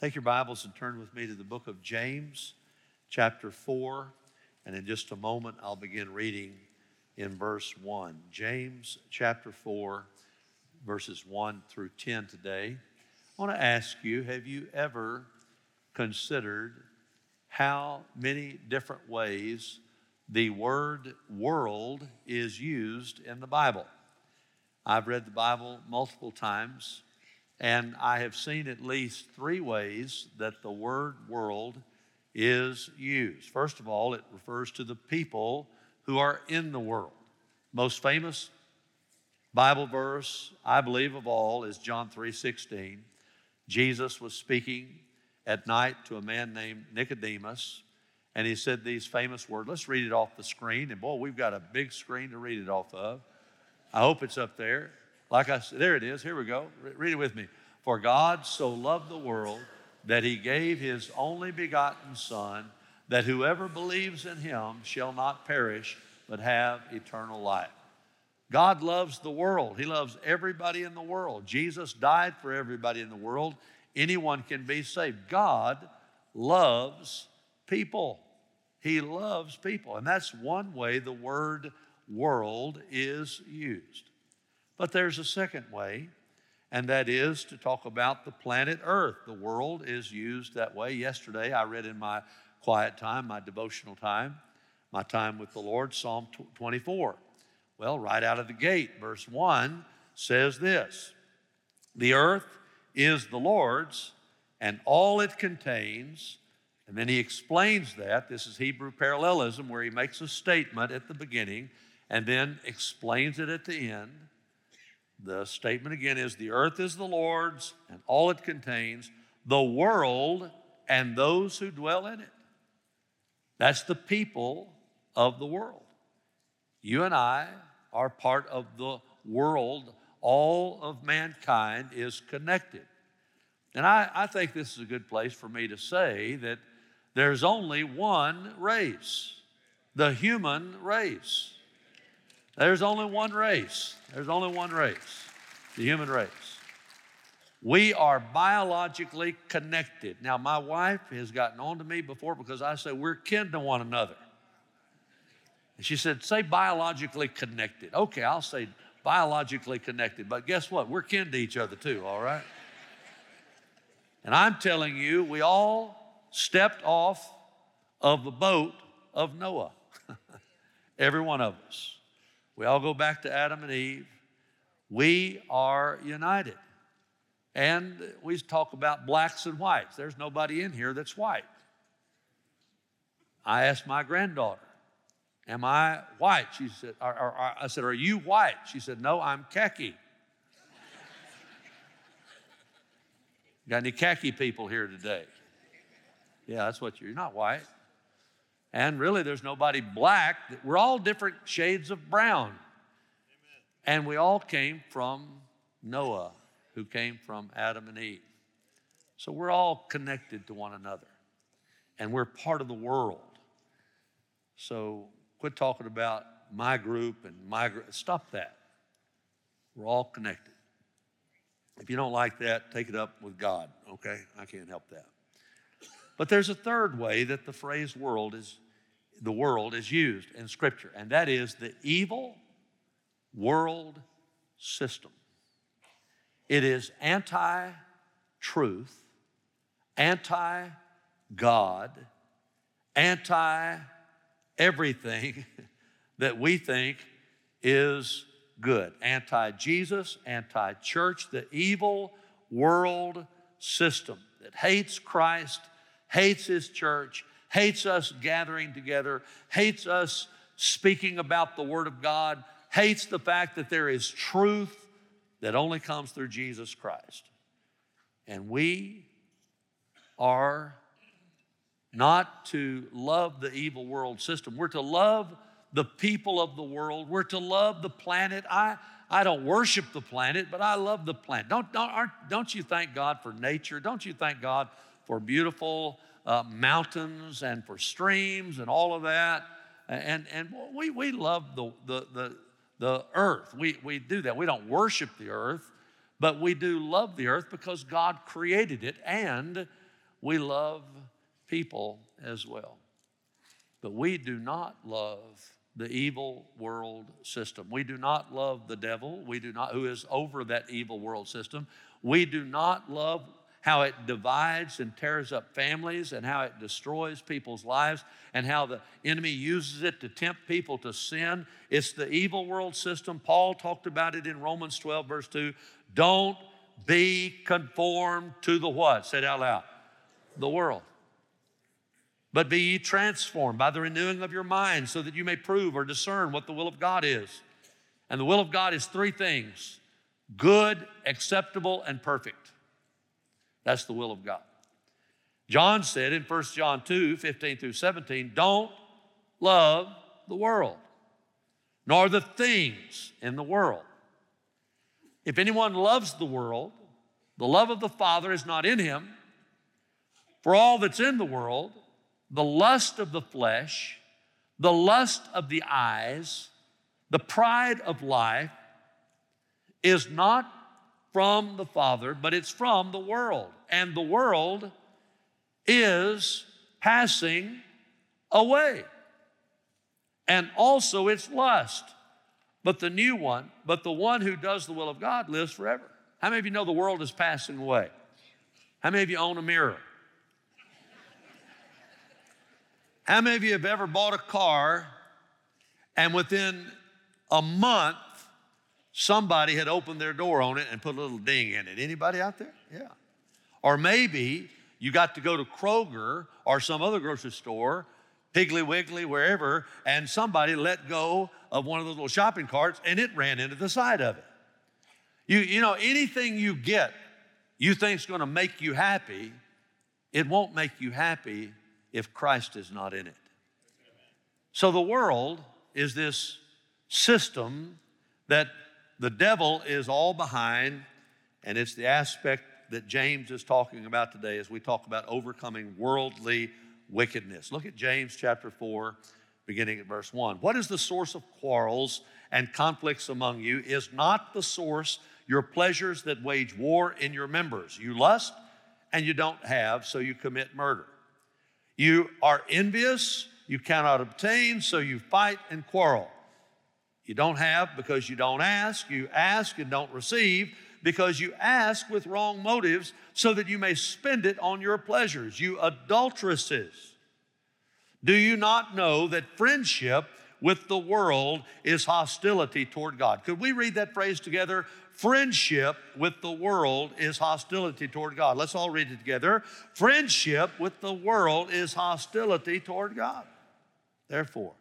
Take your Bibles and turn with me to the book of James, chapter 4. And in just a moment, I'll begin reading in verse 1. James, chapter 4, verses 1 through 10 today. I want to ask you have you ever considered how many different ways the word world is used in the Bible? I've read the Bible multiple times. And I have seen at least three ways that the word world is used. First of all, it refers to the people who are in the world. Most famous Bible verse, I believe of all, is John 3:16. Jesus was speaking at night to a man named Nicodemus, and he said these famous words. Let's read it off the screen. And boy, we've got a big screen to read it off of. I hope it's up there. Like I said, there it is. Here we go. Read it with me. For God so loved the world that he gave his only begotten Son, that whoever believes in him shall not perish, but have eternal life. God loves the world. He loves everybody in the world. Jesus died for everybody in the world. Anyone can be saved. God loves people. He loves people. And that's one way the word world is used. But there's a second way, and that is to talk about the planet Earth. The world is used that way. Yesterday, I read in my quiet time, my devotional time, my time with the Lord, Psalm 24. Well, right out of the gate, verse 1 says this The earth is the Lord's and all it contains. And then he explains that. This is Hebrew parallelism, where he makes a statement at the beginning and then explains it at the end. The statement again is the earth is the Lord's and all it contains, the world and those who dwell in it. That's the people of the world. You and I are part of the world. All of mankind is connected. And I, I think this is a good place for me to say that there's only one race the human race. There's only one race. There's only one race the human race. We are biologically connected. Now, my wife has gotten on to me before because I say we're kin to one another. And she said, say biologically connected. Okay, I'll say biologically connected. But guess what? We're kin to each other too, all right? And I'm telling you, we all stepped off of the boat of Noah. Every one of us. We all go back to Adam and Eve. We are united. And we talk about blacks and whites. There's nobody in here that's white. I asked my granddaughter, Am I white? She said, I said, Are you white? She said, No, I'm khaki. Got any khaki people here today? Yeah, that's what you're, you're not white. And really, there's nobody black. We're all different shades of brown. Amen. And we all came from Noah, who came from Adam and Eve. So we're all connected to one another. And we're part of the world. So quit talking about my group and my group. Stop that. We're all connected. If you don't like that, take it up with God, okay? I can't help that. But there's a third way that the phrase world is the world is used in scripture, and that is the evil world system. It is anti truth, anti God, anti everything that we think is good. Anti Jesus, anti church, the evil world system that hates Christ hates his church, hates us gathering together, hates us speaking about the Word of God, hates the fact that there is truth that only comes through Jesus Christ. And we are not to love the evil world system. We're to love the people of the world. We're to love the planet. I, I don't worship the planet, but I love the planet. Don't, don't, aren't, don't you thank God for nature? Don't you thank God for beautiful uh, mountains and for streams and all of that. And, and we, we love the, the, the, the earth. We, we do that. We don't worship the earth, but we do love the earth because God created it and we love people as well. But we do not love the evil world system. We do not love the devil. We do not, who is over that evil world system. We do not love how it divides and tears up families and how it destroys people's lives and how the enemy uses it to tempt people to sin. It's the evil world system. Paul talked about it in Romans 12, verse 2. Don't be conformed to the what? Say it out loud. The world. But be ye transformed by the renewing of your mind so that you may prove or discern what the will of God is. And the will of God is three things good, acceptable, and perfect. That's the will of God. John said in 1 John 2 15 through 17, don't love the world, nor the things in the world. If anyone loves the world, the love of the Father is not in him. For all that's in the world, the lust of the flesh, the lust of the eyes, the pride of life is not from the Father, but it's from the world. And the world is passing away. And also its lust. But the new one, but the one who does the will of God lives forever. How many of you know the world is passing away? How many of you own a mirror? How many of you have ever bought a car and within a month somebody had opened their door on it and put a little ding in it? Anybody out there? Yeah. Or maybe you got to go to Kroger or some other grocery store, Piggly Wiggly, wherever, and somebody let go of one of those little shopping carts and it ran into the side of it. You, you know, anything you get you think is going to make you happy, it won't make you happy if Christ is not in it. So the world is this system that the devil is all behind, and it's the aspect that James is talking about today as we talk about overcoming worldly wickedness. Look at James chapter 4, beginning at verse 1. What is the source of quarrels and conflicts among you? Is not the source your pleasures that wage war in your members? You lust and you don't have, so you commit murder. You are envious, you cannot obtain, so you fight and quarrel. You don't have because you don't ask. You ask and don't receive because you ask with wrong motives so that you may spend it on your pleasures. You adulteresses. Do you not know that friendship with the world is hostility toward God? Could we read that phrase together? Friendship with the world is hostility toward God. Let's all read it together. Friendship with the world is hostility toward God. Therefore,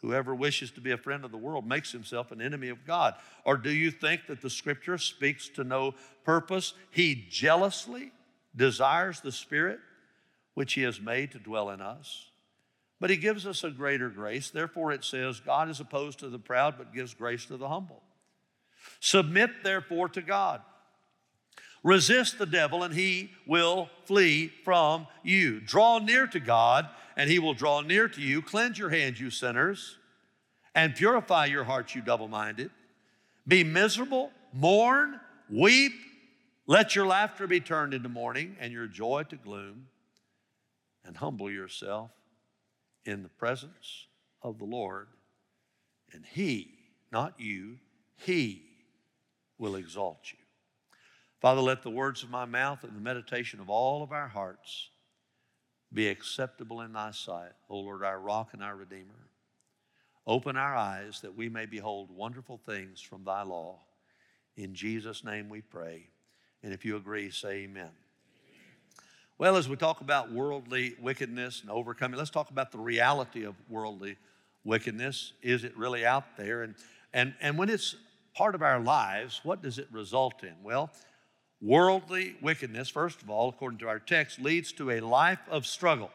whoever wishes to be a friend of the world makes himself an enemy of God. Or do you think that the scripture speaks to no purpose? He jealously desires the Spirit which He has made to dwell in us. But He gives us a greater grace. Therefore, it says, God is opposed to the proud, but gives grace to the humble. Submit therefore to God. Resist the devil, and he will flee from you. Draw near to God, and he will draw near to you. Cleanse your hands, you sinners, and purify your hearts, you double minded. Be miserable, mourn, weep. Let your laughter be turned into mourning, and your joy to gloom. And humble yourself in the presence of the Lord, and he, not you, he will exalt you. Father, let the words of my mouth and the meditation of all of our hearts be acceptable in thy sight, O Lord, our rock and our redeemer. Open our eyes that we may behold wonderful things from thy law. In Jesus' name we pray. And if you agree, say amen. Well, as we talk about worldly wickedness and overcoming, let's talk about the reality of worldly wickedness. Is it really out there? And, and, and when it's part of our lives, what does it result in? Well, worldly wickedness, first of all, according to our text, leads to a life of struggle.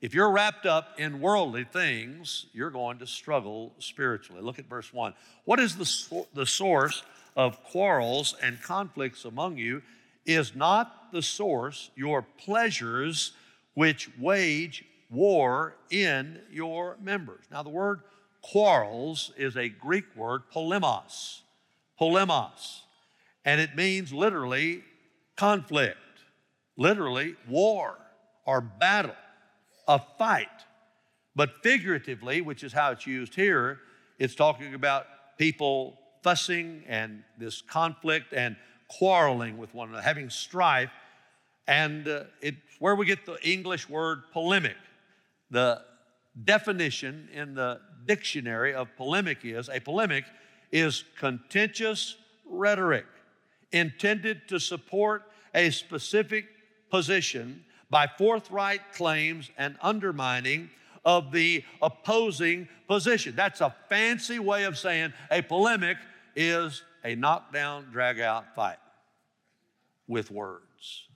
If you're wrapped up in worldly things, you're going to struggle spiritually. Look at verse 1. What is the, the source of quarrels and conflicts among you? Is not the source your pleasures which wage war in your members. Now, the word quarrels is a Greek word, polemos. Polemos. And it means literally conflict. literally war or battle, a fight. But figuratively, which is how it's used here, it's talking about people fussing and this conflict and quarreling with one another, having strife. And uh, it's where we get the English word polemic. The definition in the dictionary of polemic is a polemic is contentious rhetoric intended to support a specific position by forthright claims and undermining of the opposing position. That's a fancy way of saying a polemic is a knockdown, drag out fight with words.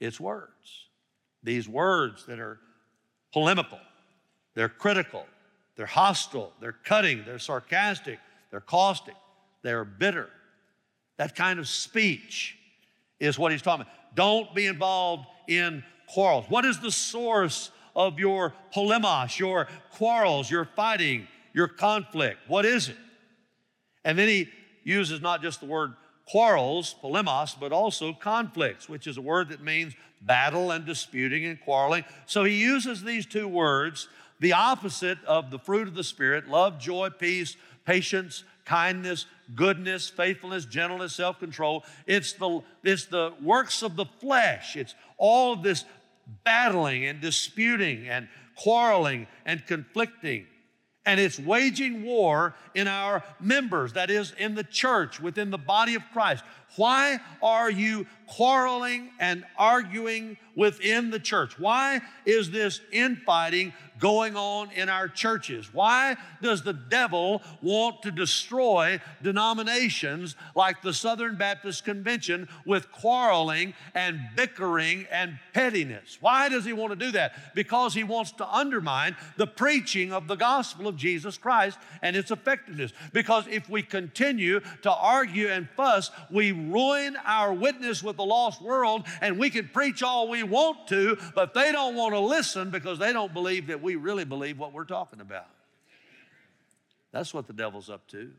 It's words. These words that are polemical, they're critical, they're hostile, they're cutting, they're sarcastic, they're caustic, they're bitter. That kind of speech is what he's talking about. Don't be involved in quarrels. What is the source of your polemos, your quarrels, your fighting, your conflict? What is it? And then he uses not just the word quarrels, polemos, but also conflicts, which is a word that means battle and disputing and quarreling. So he uses these two words, the opposite of the fruit of the Spirit love, joy, peace, patience, kindness, goodness, faithfulness, gentleness, self control. It's the, it's the works of the flesh. It's all of this battling and disputing and quarreling and conflicting. And it's waging war in our members, that is, in the church, within the body of Christ. Why are you quarreling and arguing within the church? Why is this infighting going on in our churches? Why does the devil want to destroy denominations like the Southern Baptist Convention with quarreling and bickering and pettiness? Why does he want to do that? Because he wants to undermine the preaching of the gospel of Jesus Christ and its effectiveness. Because if we continue to argue and fuss, we ruin our witness with the lost world and we can preach all we want to, but they don't want to listen because they don't believe that we really believe what we're talking about. That's what the devil's up to.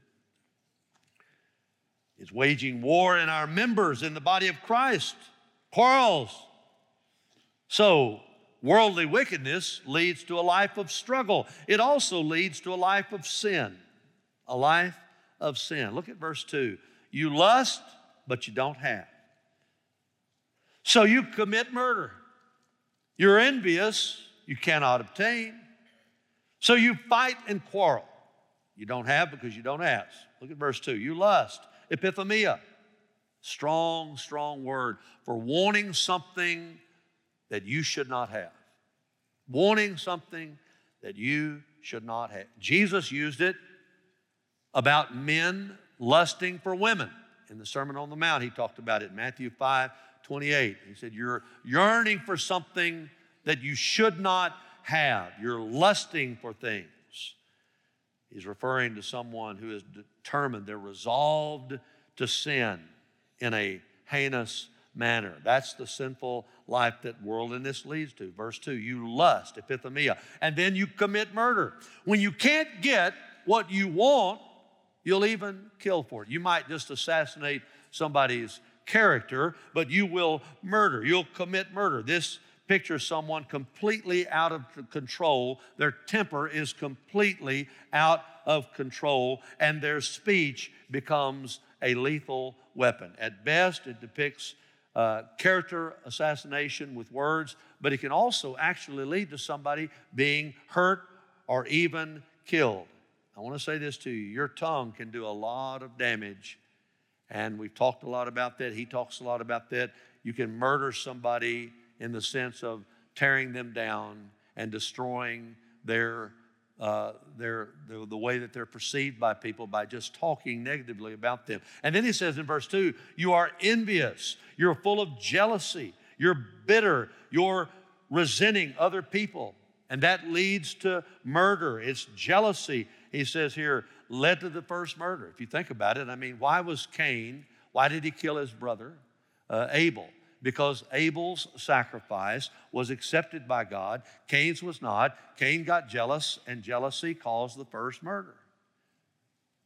It's waging war in our members in the body of Christ, quarrels. So, worldly wickedness leads to a life of struggle. It also leads to a life of sin. A life of sin. Look at verse 2. You lust, but you don't have. So you commit murder. You're envious, you cannot obtain. So you fight and quarrel. You don't have because you don't ask. Look at verse 2. You lust, epithumia. Strong, strong word for wanting something that you should not have. Wanting something that you should not have. Jesus used it about men lusting for women. In the Sermon on the Mount, he talked about it Matthew 5 28. He said, You're yearning for something that you should not have. You're lusting for things. He's referring to someone who is determined, they're resolved to sin in a heinous manner. That's the sinful life that worldliness leads to. Verse 2 you lust, epithumia, and then you commit murder. When you can't get what you want, you'll even kill for it. You might just assassinate somebody's character, but you will murder. You'll commit murder. This pictures someone completely out of control. Their temper is completely out of control, and their speech becomes a lethal weapon. At best, it depicts uh, character assassination with words, but it can also actually lead to somebody being hurt or even killed. I want to say this to you your tongue can do a lot of damage and we've talked a lot about that. He talks a lot about that. You can murder somebody in the sense of tearing them down and destroying their, uh, their, the, the way that they're perceived by people by just talking negatively about them. And then he says in verse 2 you are envious, you're full of jealousy, you're bitter, you're resenting other people. And that leads to murder. It's jealousy. He says here, led to the first murder. If you think about it, I mean, why was Cain, why did he kill his brother uh, Abel? Because Abel's sacrifice was accepted by God, Cain's was not. Cain got jealous, and jealousy caused the first murder.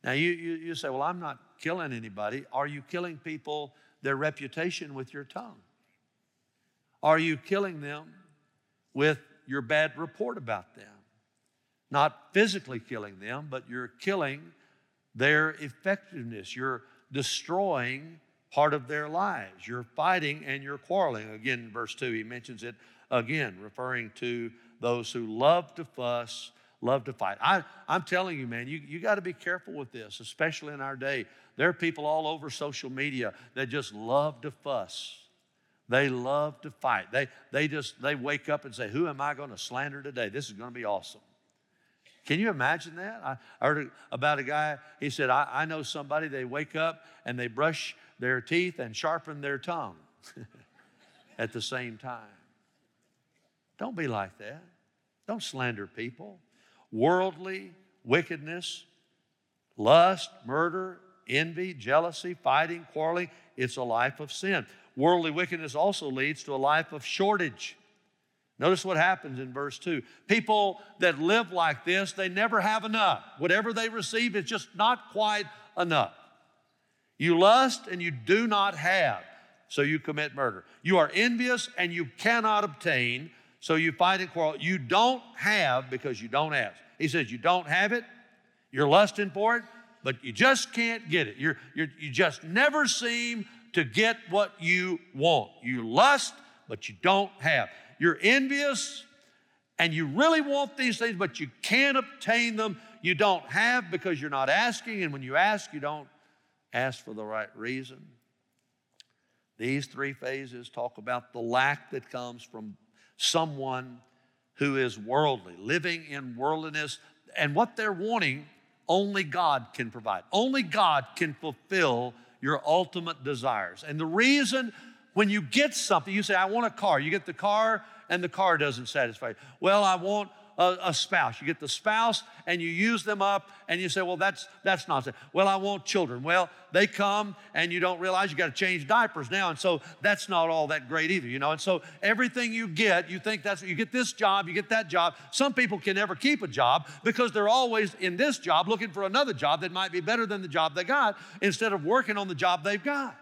Now, you, you, you say, Well, I'm not killing anybody. Are you killing people, their reputation with your tongue? Are you killing them with your bad report about them? Not physically killing them, but you're killing their effectiveness. You're destroying part of their lives. You're fighting and you're quarreling. Again, verse 2, he mentions it again, referring to those who love to fuss, love to fight. I, I'm telling you, man, you, you got to be careful with this, especially in our day. There are people all over social media that just love to fuss. They love to fight. They, they just, they wake up and say, who am I going to slander today? This is going to be awesome. Can you imagine that? I heard about a guy, he said, I, I know somebody, they wake up and they brush their teeth and sharpen their tongue at the same time. Don't be like that. Don't slander people. Worldly wickedness, lust, murder, envy, jealousy, fighting, quarreling, it's a life of sin. Worldly wickedness also leads to a life of shortage. Notice what happens in verse 2. People that live like this, they never have enough. Whatever they receive is just not quite enough. You lust and you do not have, so you commit murder. You are envious and you cannot obtain, so you fight and quarrel. You don't have because you don't ask. He says, You don't have it, you're lusting for it, but you just can't get it. You're, you're, you just never seem to get what you want. You lust, but you don't have. You're envious and you really want these things, but you can't obtain them. You don't have because you're not asking, and when you ask, you don't ask for the right reason. These three phases talk about the lack that comes from someone who is worldly, living in worldliness, and what they're wanting, only God can provide. Only God can fulfill your ultimate desires. And the reason when you get something, you say, I want a car. You get the car, and the car doesn't satisfy you. Well, I want a, a, spouse. You get the spouse and you use them up and you say, well, that's, that's nonsense. Well, I want children. Well, they come and you don't realize you got to change diapers now. And so that's not all that great either, you know. And so everything you get, you think that's, you get this job, you get that job. Some people can never keep a job because they're always in this job looking for another job that might be better than the job they got instead of working on the job they've got.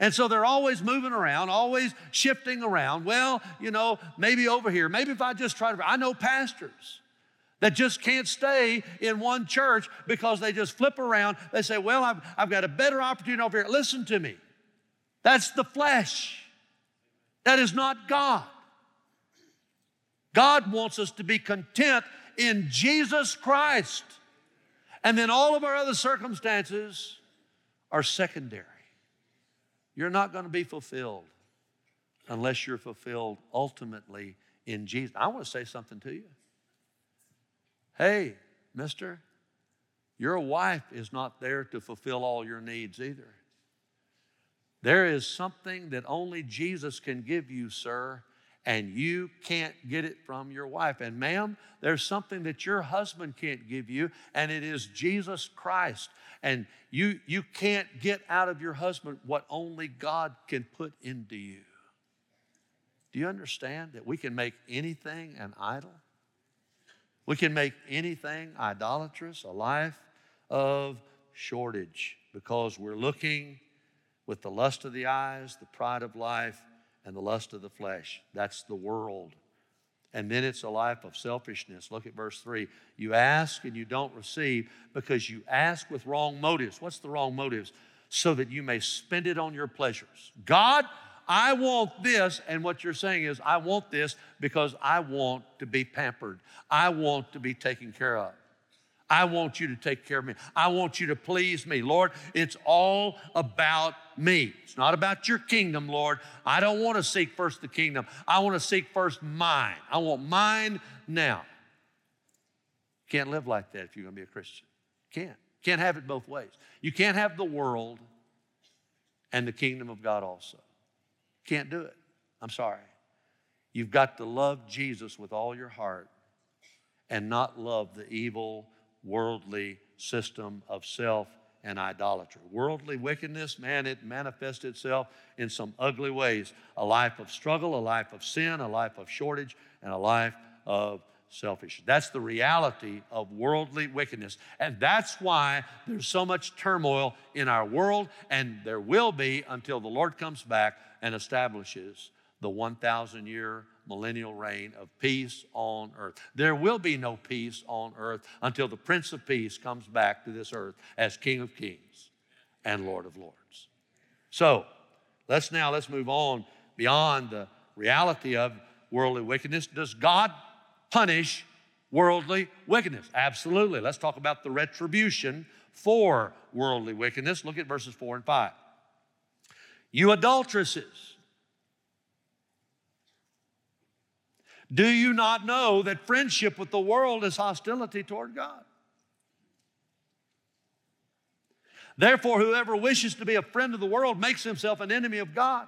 And so they're always moving around, always shifting around. Well, you know, maybe over here, maybe if I just try to, I know pastors that just can't stay in one church because they just flip around. They say, Well, I've, I've got a better opportunity over here. Listen to me. That's the flesh, that is not God. God wants us to be content in Jesus Christ. And then all of our other circumstances are secondary. You're not going to be fulfilled unless you're fulfilled ultimately in Jesus. I want to say something to you. Hey, mister, your wife is not there to fulfill all your needs either. There is something that only Jesus can give you, sir, and you can't get it from your wife. And, ma'am, there's something that your husband can't give you, and it is Jesus Christ. And you, you can't get out of your husband what only God can put into you. Do you understand that we can make anything an idol? We can make anything idolatrous, a life of shortage, because we're looking with the lust of the eyes, the pride of life, and the lust of the flesh. That's the world. And then it's a life of selfishness. Look at verse 3. You ask and you don't receive because you ask with wrong motives. What's the wrong motives? So that you may spend it on your pleasures. God, I want this. And what you're saying is, I want this because I want to be pampered, I want to be taken care of. I want you to take care of me. I want you to please me. Lord, it's all about me. It's not about your kingdom, Lord. I don't want to seek first the kingdom. I want to seek first mine. I want mine now. Can't live like that if you're going to be a Christian. Can't. Can't have it both ways. You can't have the world and the kingdom of God also. Can't do it. I'm sorry. You've got to love Jesus with all your heart and not love the evil worldly system of self and idolatry. Worldly wickedness, man, it manifests itself in some ugly ways a life of struggle, a life of sin, a life of shortage, and a life of selfishness. That's the reality of worldly wickedness. And that's why there's so much turmoil in our world, and there will be until the Lord comes back and establishes the 1,000 year millennial reign of peace on earth. There will be no peace on earth until the Prince of Peace comes back to this earth as King of Kings and Lord of Lords. So let's now let's move on beyond the reality of worldly wickedness. Does God punish worldly wickedness? Absolutely. Let's talk about the retribution for worldly wickedness. Look at verses 4 and 5. You adulteresses, do you not know that friendship with the world is hostility toward God? Therefore, whoever wishes to be a friend of the world makes himself an enemy of God.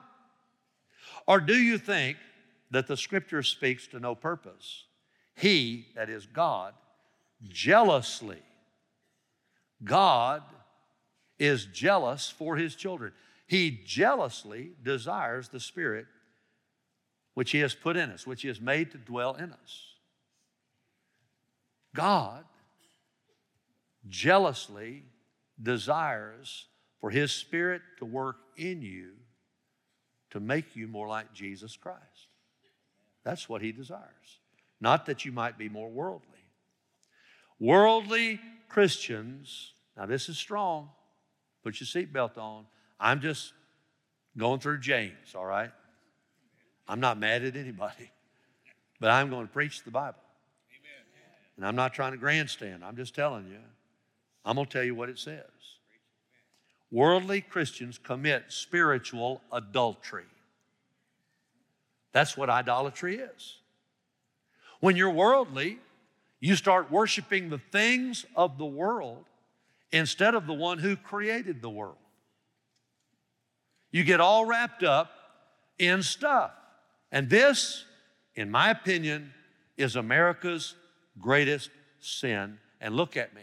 Or do you think that the scripture speaks to no purpose? He, that is God, jealously, God is jealous for his children. He jealously desires the Spirit which He has put in us, which He has made to dwell in us. God jealously desires for His Spirit to work in you to make you more like Jesus Christ. That's what He desires. Not that you might be more worldly. Worldly Christians, now this is strong, put your seatbelt on. I'm just going through James, all right? I'm not mad at anybody, but I'm going to preach the Bible. And I'm not trying to grandstand, I'm just telling you. I'm going to tell you what it says. Worldly Christians commit spiritual adultery. That's what idolatry is. When you're worldly, you start worshiping the things of the world instead of the one who created the world. You get all wrapped up in stuff. And this, in my opinion, is America's greatest sin. And look at me.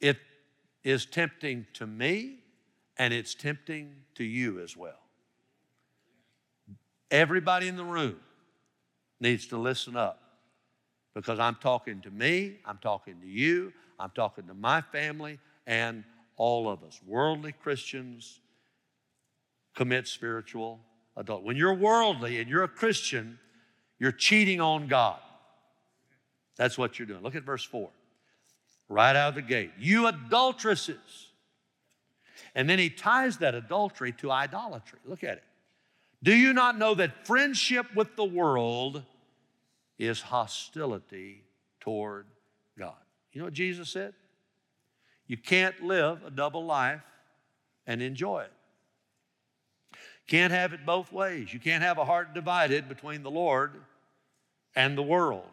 It is tempting to me, and it's tempting to you as well. Everybody in the room needs to listen up because I'm talking to me, I'm talking to you, I'm talking to my family, and all of us. Worldly Christians commit spiritual adult. When you're worldly and you're a Christian, you're cheating on God. That's what you're doing. Look at verse 4. Right out of the gate. You adulteresses. And then he ties that adultery to idolatry. Look at it. Do you not know that friendship with the world is hostility toward God? You know what Jesus said? You can't live a double life and enjoy it. Can't have it both ways. You can't have a heart divided between the Lord and the world.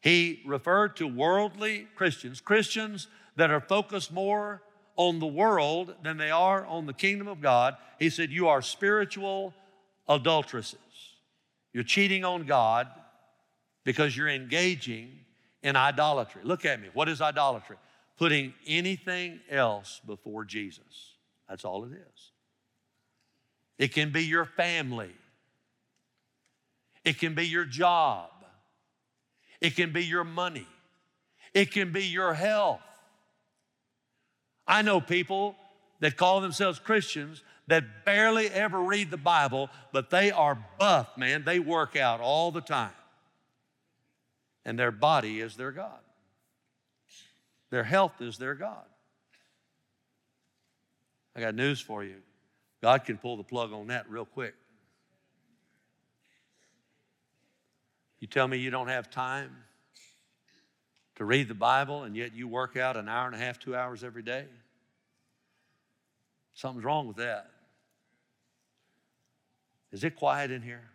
He referred to worldly Christians, Christians that are focused more on the world than they are on the kingdom of God. He said, You are spiritual adulteresses. You're cheating on God because you're engaging in idolatry. Look at me. What is idolatry? Putting anything else before Jesus. That's all it is. It can be your family. It can be your job. It can be your money. It can be your health. I know people that call themselves Christians that barely ever read the Bible, but they are buff, man. They work out all the time. And their body is their God, their health is their God. I got news for you. God can pull the plug on that real quick. You tell me you don't have time to read the Bible and yet you work out an hour and a half, two hours every day? Something's wrong with that. Is it quiet in here?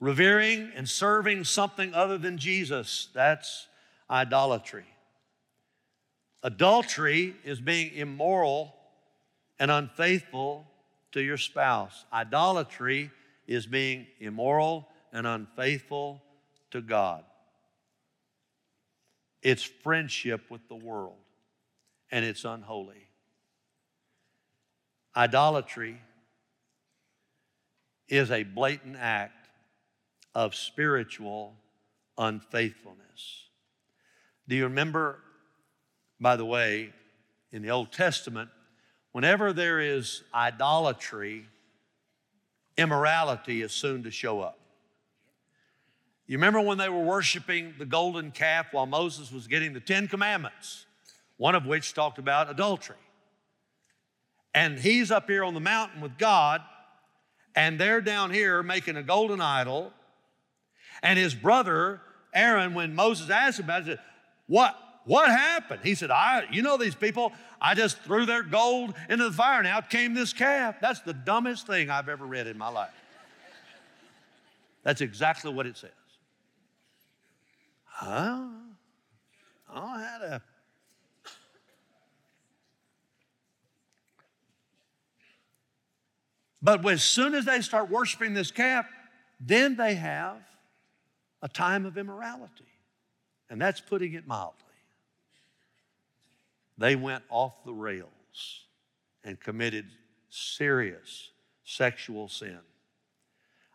Revering and serving something other than Jesus, that's idolatry. Adultery is being immoral and unfaithful to your spouse. Idolatry is being immoral and unfaithful to God. It's friendship with the world, and it's unholy. Idolatry is a blatant act of spiritual unfaithfulness. Do you remember by the way, in the Old Testament, Whenever there is idolatry, immorality is soon to show up. You remember when they were worshiping the golden calf while Moses was getting the Ten Commandments, one of which talked about adultery. And he's up here on the mountain with God, and they're down here making a golden idol. And his brother, Aaron, when Moses asked about it, said, What? What happened? He said, I, you know these people, I just threw their gold into the fire and out came this calf. That's the dumbest thing I've ever read in my life. That's exactly what it says. Huh? I had a But as soon as they start worshiping this calf, then they have a time of immorality. And that's putting it mildly. They went off the rails and committed serious sexual sin.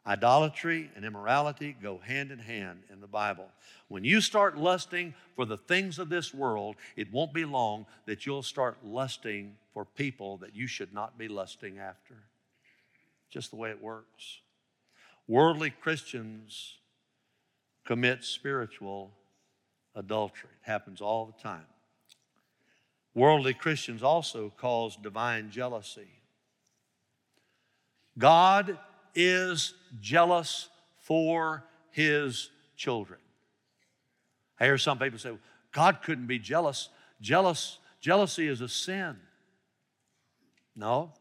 Idolatry and immorality go hand in hand in the Bible. When you start lusting for the things of this world, it won't be long that you'll start lusting for people that you should not be lusting after. Just the way it works. Worldly Christians commit spiritual adultery. It happens all the time. Worldly Christians also cause divine jealousy. God is jealous for his children. I hear some people say, God couldn't be jealous. Jealous, jealousy is a sin. No.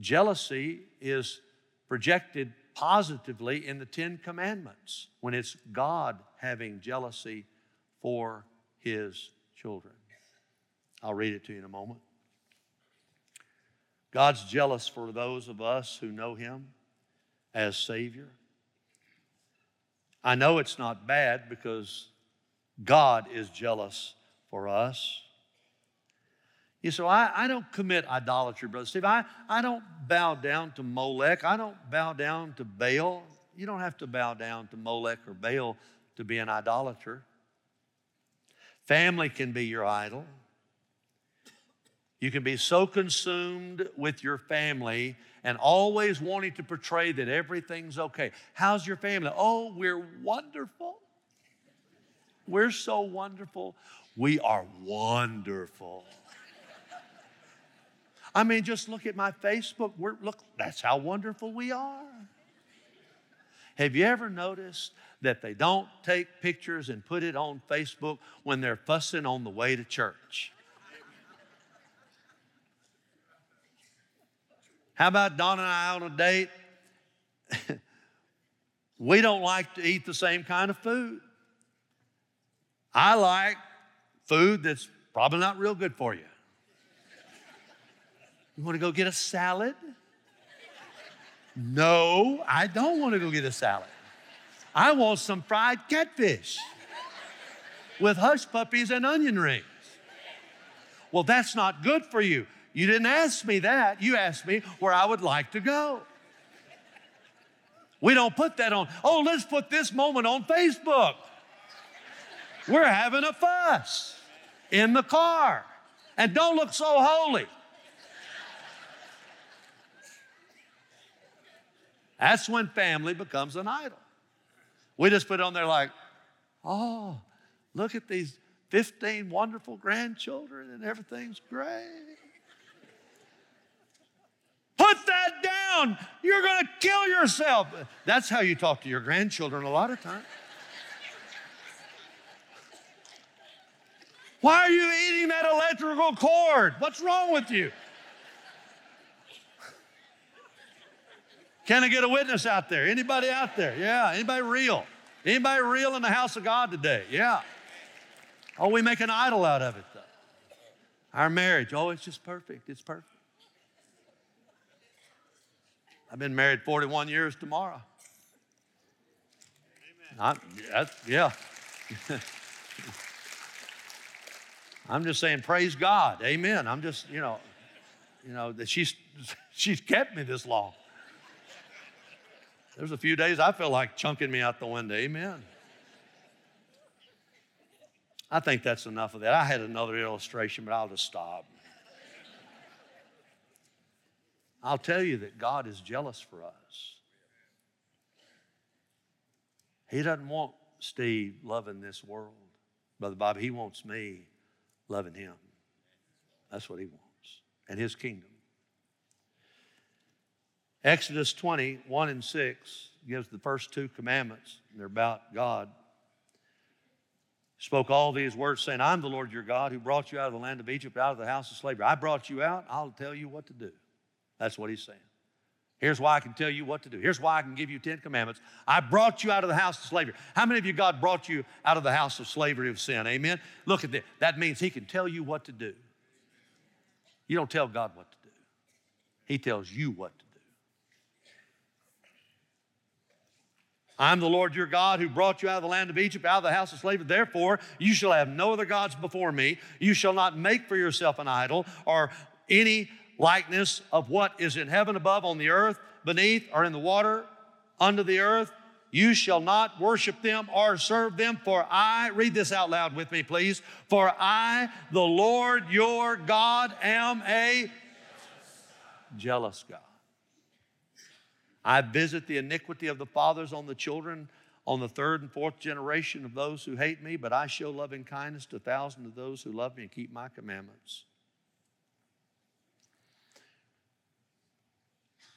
Jealousy is projected positively in the Ten Commandments when it's God having jealousy for his children. I'll read it to you in a moment. God's jealous for those of us who know him as Savior. I know it's not bad because God is jealous for us. You say, I, I don't commit idolatry, Brother Steve. I, I don't bow down to Molech. I don't bow down to Baal. You don't have to bow down to Molech or Baal to be an idolater. Family can be your idol. You can be so consumed with your family and always wanting to portray that everything's okay. How's your family? Oh, we're wonderful. We're so wonderful. We are wonderful. I mean, just look at my Facebook. We're, look, that's how wonderful we are. Have you ever noticed that they don't take pictures and put it on Facebook when they're fussing on the way to church? How about Don and I on a date? we don't like to eat the same kind of food. I like food that's probably not real good for you. You want to go get a salad? No, I don't want to go get a salad. I want some fried catfish with hush puppies and onion rings. Well, that's not good for you. You didn't ask me that. You asked me where I would like to go. We don't put that on. Oh, let's put this moment on Facebook. We're having a fuss in the car. And don't look so holy. That's when family becomes an idol. We just put on there like, oh, look at these 15 wonderful grandchildren and everything's great. Put that down. You're going to kill yourself. That's how you talk to your grandchildren a lot of times. Why are you eating that electrical cord? What's wrong with you? Can I get a witness out there? Anybody out there? Yeah, anybody real? Anybody real in the house of God today? Yeah. Oh, we make an idol out of it though. Our marriage, oh, it's just perfect. It's perfect. I've been married 41 years tomorrow. I, yeah. I'm just saying, praise God. Amen. I'm just, you know, you know, that she's she's kept me this long. There's a few days I feel like chunking me out the window. Amen. I think that's enough of that. I had another illustration, but I'll just stop. I'll tell you that God is jealous for us. He doesn't want Steve loving this world. Brother Bob, he wants me loving him. That's what he wants. And his kingdom. Exodus 20, 1 and 6 gives the first two commandments. They're about God. Spoke all these words, saying, I'm the Lord your God who brought you out of the land of Egypt, out of the house of slavery. I brought you out, I'll tell you what to do. That's what he's saying. Here's why I can tell you what to do. Here's why I can give you 10 commandments. I brought you out of the house of slavery. How many of you, God brought you out of the house of slavery of sin? Amen? Look at that. That means He can tell you what to do. You don't tell God what to do, He tells you what to do. I'm the Lord your God who brought you out of the land of Egypt, out of the house of slavery. Therefore, you shall have no other gods before me. You shall not make for yourself an idol or any likeness of what is in heaven above, on the earth beneath, or in the water under the earth. You shall not worship them or serve them, for I, read this out loud with me, please. For I, the Lord your God, am a jealous God. I visit the iniquity of the fathers on the children, on the third and fourth generation of those who hate me, but I show loving kindness to thousands of those who love me and keep my commandments.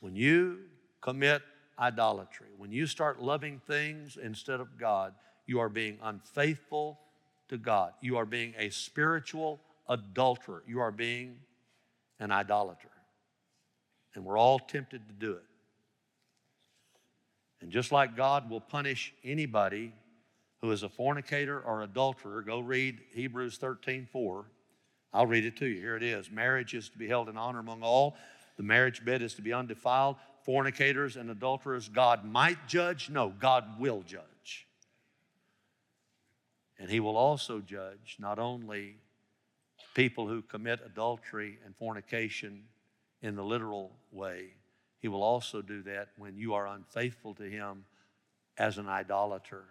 When you commit idolatry, when you start loving things instead of God, you are being unfaithful to God. You are being a spiritual adulterer. You are being an idolater. And we're all tempted to do it. And just like God will punish anybody who is a fornicator or adulterer, go read Hebrews 13 4. I'll read it to you. Here it is. Marriage is to be held in honor among all the marriage bed is to be undefiled. Fornicators and adulterers, God might judge. No, God will judge. And He will also judge not only people who commit adultery and fornication in the literal way, He will also do that when you are unfaithful to Him as an idolater.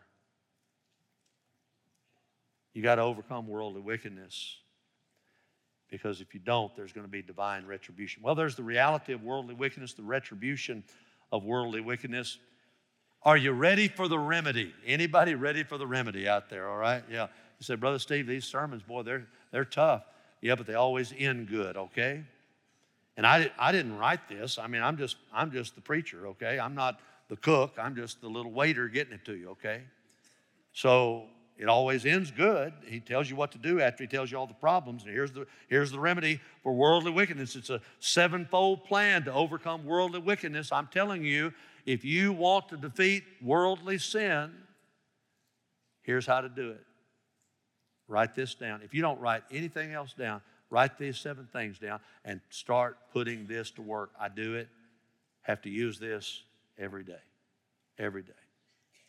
You got to overcome worldly wickedness because if you don't, there's going to be divine retribution. Well, there's the reality of worldly wickedness, the retribution of worldly wickedness. Are you ready for the remedy? Anybody ready for the remedy out there? All right, yeah. You said, Brother Steve, these sermons, boy, they're they're tough. Yeah, but they always end good. Okay. And I, I didn't write this. I mean, I'm just I'm just the preacher. Okay, I'm not the cook. I'm just the little waiter getting it to you. Okay. So it always ends good. He tells you what to do after he tells you all the problems. And here's the, here's the remedy for worldly wickedness it's a sevenfold plan to overcome worldly wickedness. I'm telling you, if you want to defeat worldly sin, here's how to do it. Write this down. If you don't write anything else down, write these seven things down and start putting this to work. I do it, have to use this every day. Every day.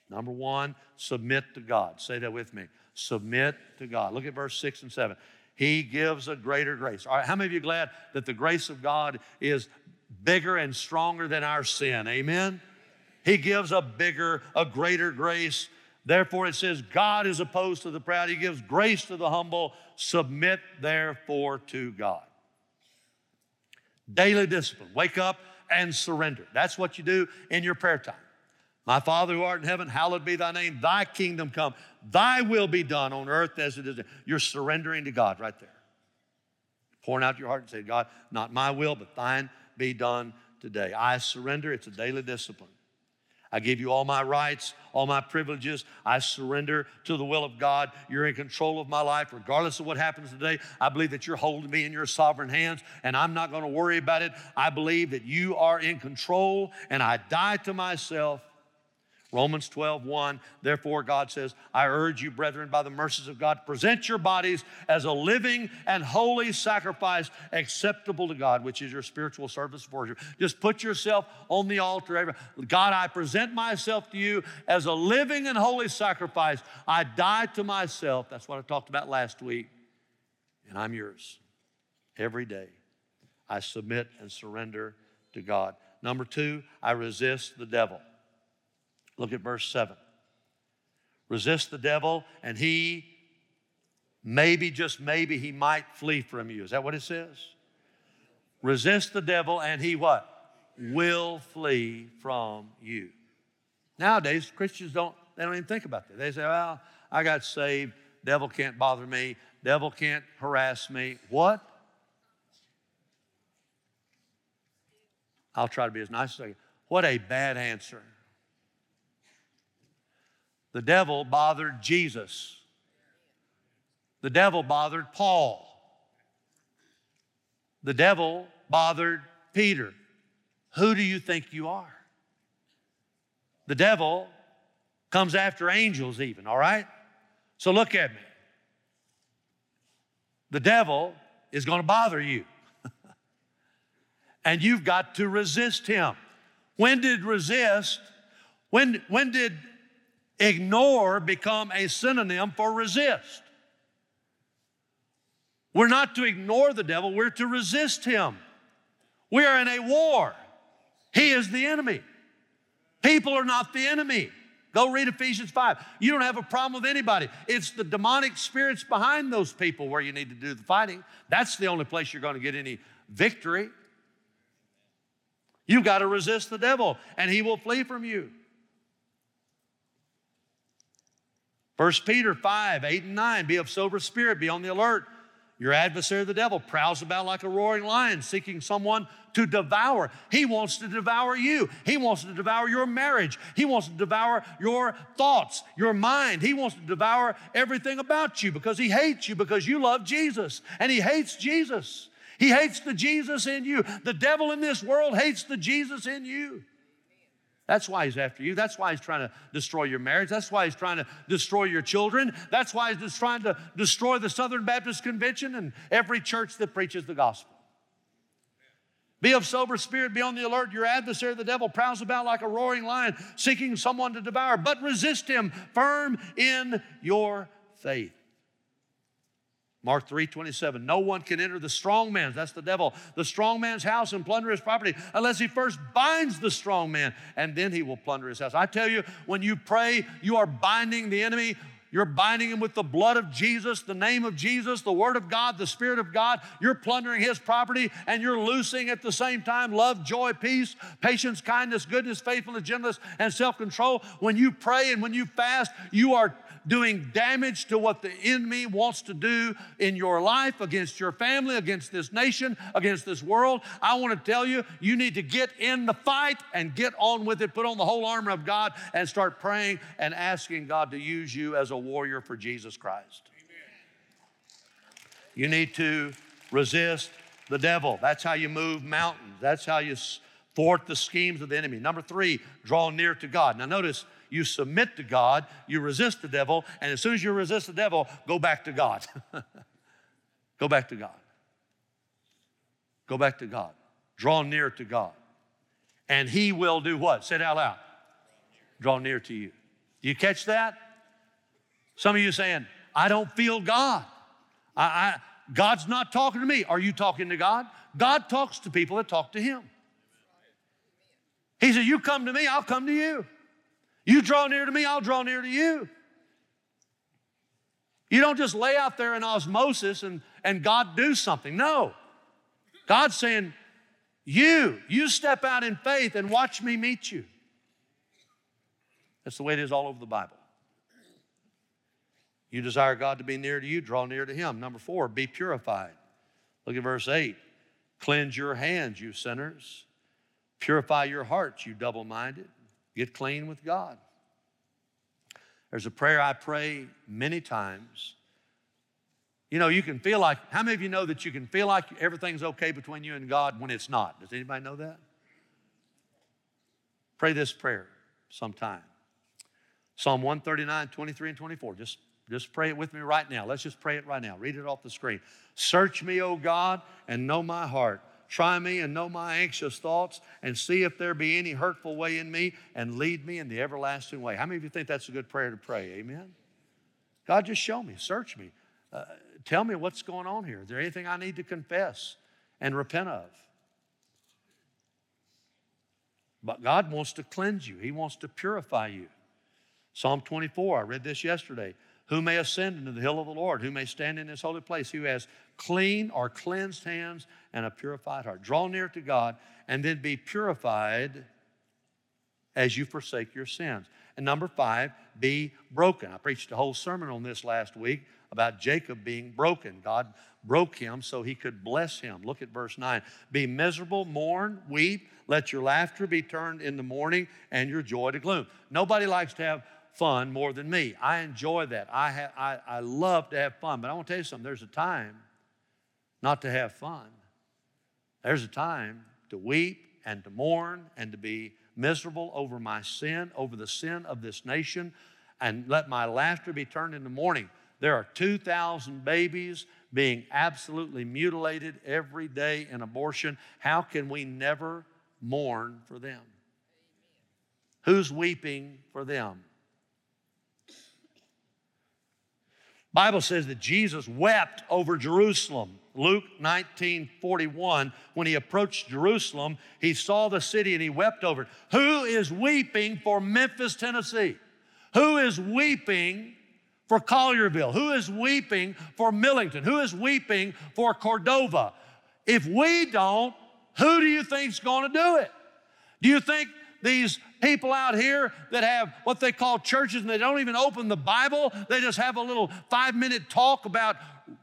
Number one, submit to God. Say that with me. Submit to God. Look at verse 6 and 7. He gives a greater grace. All right, how many of you glad that the grace of God is bigger and stronger than our sin? Amen? He gives a bigger, a greater grace. Therefore, it says, God is opposed to the proud. He gives grace to the humble. Submit, therefore, to God. Daily discipline. Wake up and surrender. That's what you do in your prayer time. My Father who art in heaven, hallowed be thy name. Thy kingdom come. Thy will be done on earth as it is. You're surrendering to God right there. Pouring out your heart and say, God, not my will, but thine be done today. I surrender. It's a daily discipline. I give you all my rights, all my privileges. I surrender to the will of God. You're in control of my life, regardless of what happens today. I believe that you're holding me in your sovereign hands, and I'm not going to worry about it. I believe that you are in control, and I die to myself Romans 12, 1. Therefore, God says, I urge you, brethren, by the mercies of God, present your bodies as a living and holy sacrifice acceptable to God, which is your spiritual service of worship. Just put yourself on the altar. God, I present myself to you as a living and holy sacrifice. I die to myself. That's what I talked about last week. And I'm yours every day. I submit and surrender to God. Number two, I resist the devil. Look at verse 7. Resist the devil, and he, maybe, just maybe, he might flee from you. Is that what it says? Resist the devil, and he what? will flee from you. Nowadays, Christians don't, they don't even think about that. They say, well, I got saved. Devil can't bother me. Devil can't harass me. What? I'll try to be as nice as I can. What a bad answer. The devil bothered Jesus. The devil bothered Paul. The devil bothered Peter. Who do you think you are? The devil comes after angels, even, all right? So look at me. The devil is going to bother you. and you've got to resist him. When did resist, when, when did ignore become a synonym for resist? We're not to ignore the devil, we're to resist him. We are in a war. He is the enemy. People are not the enemy. Go read Ephesians 5. You don't have a problem with anybody. It's the demonic spirits behind those people where you need to do the fighting. That's the only place you're going to get any victory. You've got to resist the devil, and he will flee from you. 1 Peter 5, 8 and 9, be of sober spirit, be on the alert. Your adversary, the devil, prowls about like a roaring lion, seeking someone to devour. He wants to devour you. He wants to devour your marriage. He wants to devour your thoughts, your mind. He wants to devour everything about you because he hates you because you love Jesus and he hates Jesus. He hates the Jesus in you. The devil in this world hates the Jesus in you. That's why he's after you. That's why he's trying to destroy your marriage. That's why he's trying to destroy your children. That's why he's trying to destroy the Southern Baptist Convention and every church that preaches the gospel. Be of sober spirit, be on the alert. Your adversary, the devil, prowls about like a roaring lion, seeking someone to devour, but resist him firm in your faith. Mark 3 27. No one can enter the strong man's, that's the devil, the strong man's house and plunder his property unless he first binds the strong man, and then he will plunder his house. I tell you, when you pray, you are binding the enemy. You're binding him with the blood of Jesus, the name of Jesus, the Word of God, the Spirit of God. You're plundering his property and you're loosing at the same time love, joy, peace, patience, kindness, goodness, faithfulness, gentleness, and self control. When you pray and when you fast, you are doing damage to what the enemy wants to do in your life, against your family, against this nation, against this world. I want to tell you, you need to get in the fight and get on with it. Put on the whole armor of God and start praying and asking God to use you as a warrior for Jesus Christ. You need to resist the devil. That's how you move mountains. That's how you thwart the schemes of the enemy. Number three, draw near to God. Now, notice you submit to God, you resist the devil, and as soon as you resist the devil, go back to God. go back to God. Go back to God. Draw near to God. And He will do what? Say it out loud. Draw near to you. Do you catch that? Some of you saying, I don't feel God. I, I, God's not talking to me. Are you talking to God? God talks to people that talk to Him. He said, You come to me, I'll come to you. You draw near to me, I'll draw near to you. You don't just lay out there in osmosis and, and God do something. No. God's saying, You, you step out in faith and watch me meet you. That's the way it is all over the Bible. You desire God to be near to you, draw near to Him. Number four, be purified. Look at verse 8. Cleanse your hands, you sinners. Purify your hearts, you double minded. Get clean with God. There's a prayer I pray many times. You know, you can feel like, how many of you know that you can feel like everything's okay between you and God when it's not? Does anybody know that? Pray this prayer sometime. Psalm 139, 23, and 24. Just, just pray it with me right now. Let's just pray it right now. Read it off the screen. Search me, O God, and know my heart. Try me and know my anxious thoughts and see if there be any hurtful way in me and lead me in the everlasting way. How many of you think that's a good prayer to pray? Amen? God, just show me, search me. Uh, tell me what's going on here. Is there anything I need to confess and repent of? But God wants to cleanse you, He wants to purify you. Psalm 24, I read this yesterday. Who may ascend into the hill of the Lord? Who may stand in his holy place? Who has clean or cleansed hands and a purified heart? Draw near to God and then be purified as you forsake your sins. And number five, be broken. I preached a whole sermon on this last week about Jacob being broken. God broke him so he could bless him. Look at verse 9. Be miserable, mourn, weep, let your laughter be turned into mourning and your joy to gloom. Nobody likes to have fun more than me. I enjoy that. I, ha- I, I love to have fun, but I want to tell you something there's a time not to have fun. There's a time to weep and to mourn and to be miserable over my sin, over the sin of this nation, and let my laughter be turned into mourning. There are 2,000 babies being absolutely mutilated every day in abortion. How can we never mourn for them? Who's weeping for them? Bible says that Jesus wept over Jerusalem. Luke 19 41, when he approached Jerusalem, he saw the city and he wept over it. Who is weeping for Memphis, Tennessee? Who is weeping for Collierville? Who is weeping for Millington? Who is weeping for Cordova? If we don't, who do you think's going to do it? Do you think these people out here that have what they call churches and they don't even open the Bible, they just have a little five minute talk about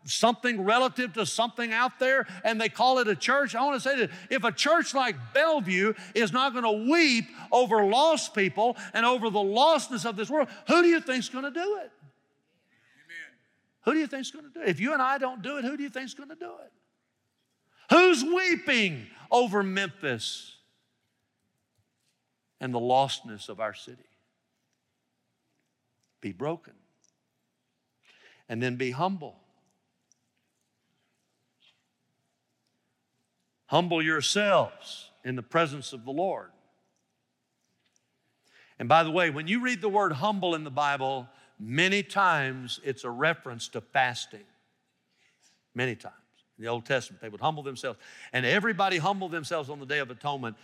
something relative to something out there and they call it a church. I want to say that if a church like Bellevue is not going to weep over lost people and over the lostness of this world, who do you think's going to do it? Who do you think's going to do it? If you and I don't do it, who do you think's going to do it? Who's weeping over Memphis and the lostness of our city? Be broken. And then be humble. Humble yourselves in the presence of the Lord. And by the way, when you read the word humble in the Bible, Many times it's a reference to fasting. Many times. In the Old Testament, they would humble themselves. And everybody humbled themselves on the Day of Atonement,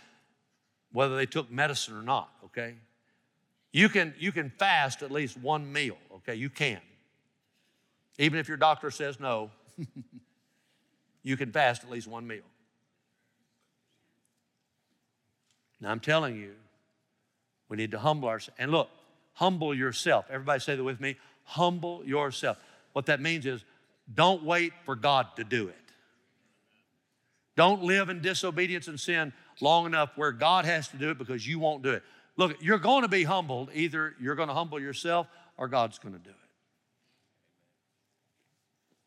whether they took medicine or not, okay? You can, you can fast at least one meal, okay? You can. Even if your doctor says no, you can fast at least one meal. Now, I'm telling you, we need to humble ourselves. And look, humble yourself. Everybody say that with me. Humble yourself. What that means is don't wait for God to do it. Don't live in disobedience and sin long enough where God has to do it because you won't do it. Look, you're going to be humbled. Either you're going to humble yourself or God's going to do it.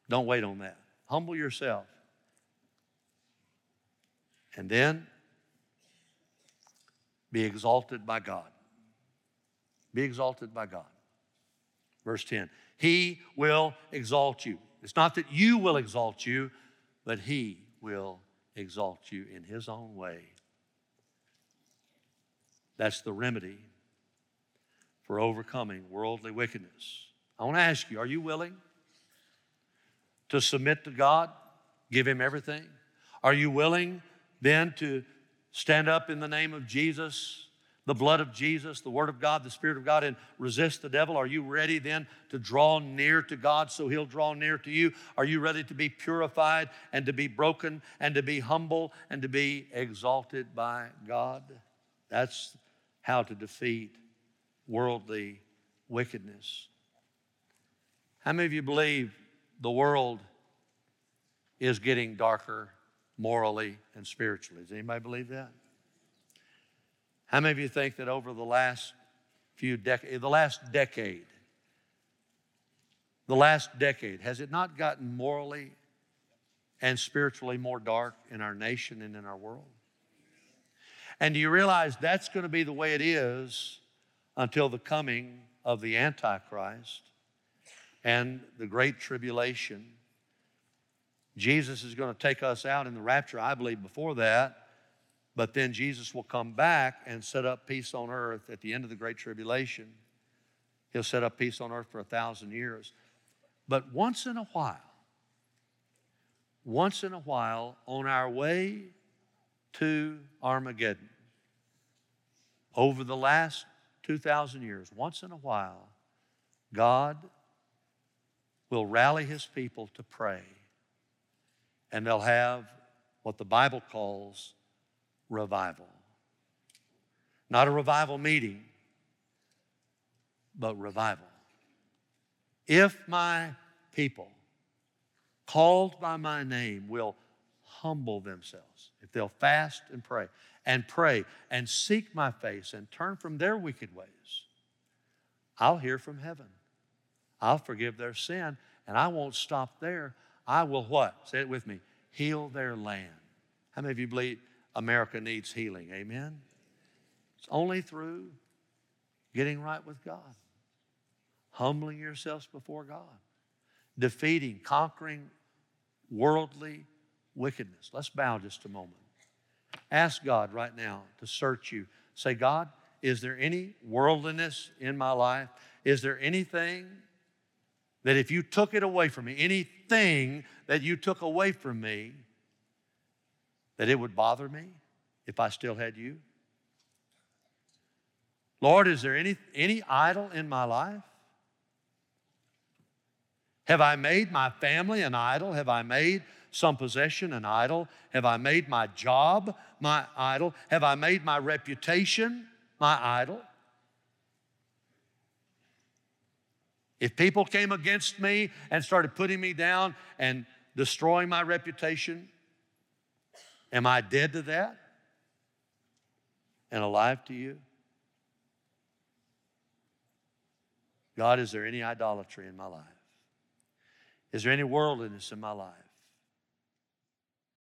Don't wait on that. Humble yourself. And then be exalted by God. Be exalted by God. Verse 10 He will exalt you. It's not that you will exalt you, but He will exalt you in His own way. That's the remedy for overcoming worldly wickedness. I want to ask you are you willing to submit to God, give Him everything? Are you willing then to stand up in the name of Jesus the blood of Jesus, the Word of God, the Spirit of God, and resist the devil? Are you ready then to draw near to God so He'll draw near to you? Are you ready to be purified and to be broken and to be humble and to be exalted by God? That's how to defeat worldly wickedness. How many of you believe the world is getting darker morally and spiritually? Does anybody believe that? How many of you think that over the last few decades, the last decade, the last decade, has it not gotten morally and spiritually more dark in our nation and in our world? And do you realize that's going to be the way it is until the coming of the Antichrist and the Great Tribulation? Jesus is going to take us out in the rapture, I believe, before that. But then Jesus will come back and set up peace on earth at the end of the Great Tribulation. He'll set up peace on earth for a thousand years. But once in a while, once in a while, on our way to Armageddon, over the last 2,000 years, once in a while, God will rally his people to pray. And they'll have what the Bible calls revival. Not a revival meeting, but revival. If my people, called by my name, will humble themselves, if they'll fast and pray, and pray and seek my face and turn from their wicked ways, I'll hear from heaven. I'll forgive their sin, and I won't stop there. I will what? Say it with me heal their land. How many of you believe America needs healing? Amen? It's only through getting right with God, humbling yourselves before God, defeating, conquering worldly wickedness. Let's bow just a moment. Ask God right now to search you. Say, God, is there any worldliness in my life? Is there anything that if you took it away from me, anything that you took away from me, that it would bother me if I still had you? Lord, is there any, any idol in my life? Have I made my family an idol? Have I made some possession an idol? Have I made my job my idol? Have I made my reputation my idol? If people came against me and started putting me down and destroying my reputation, am I dead to that and alive to you? God, is there any idolatry in my life? Is there any worldliness in my life?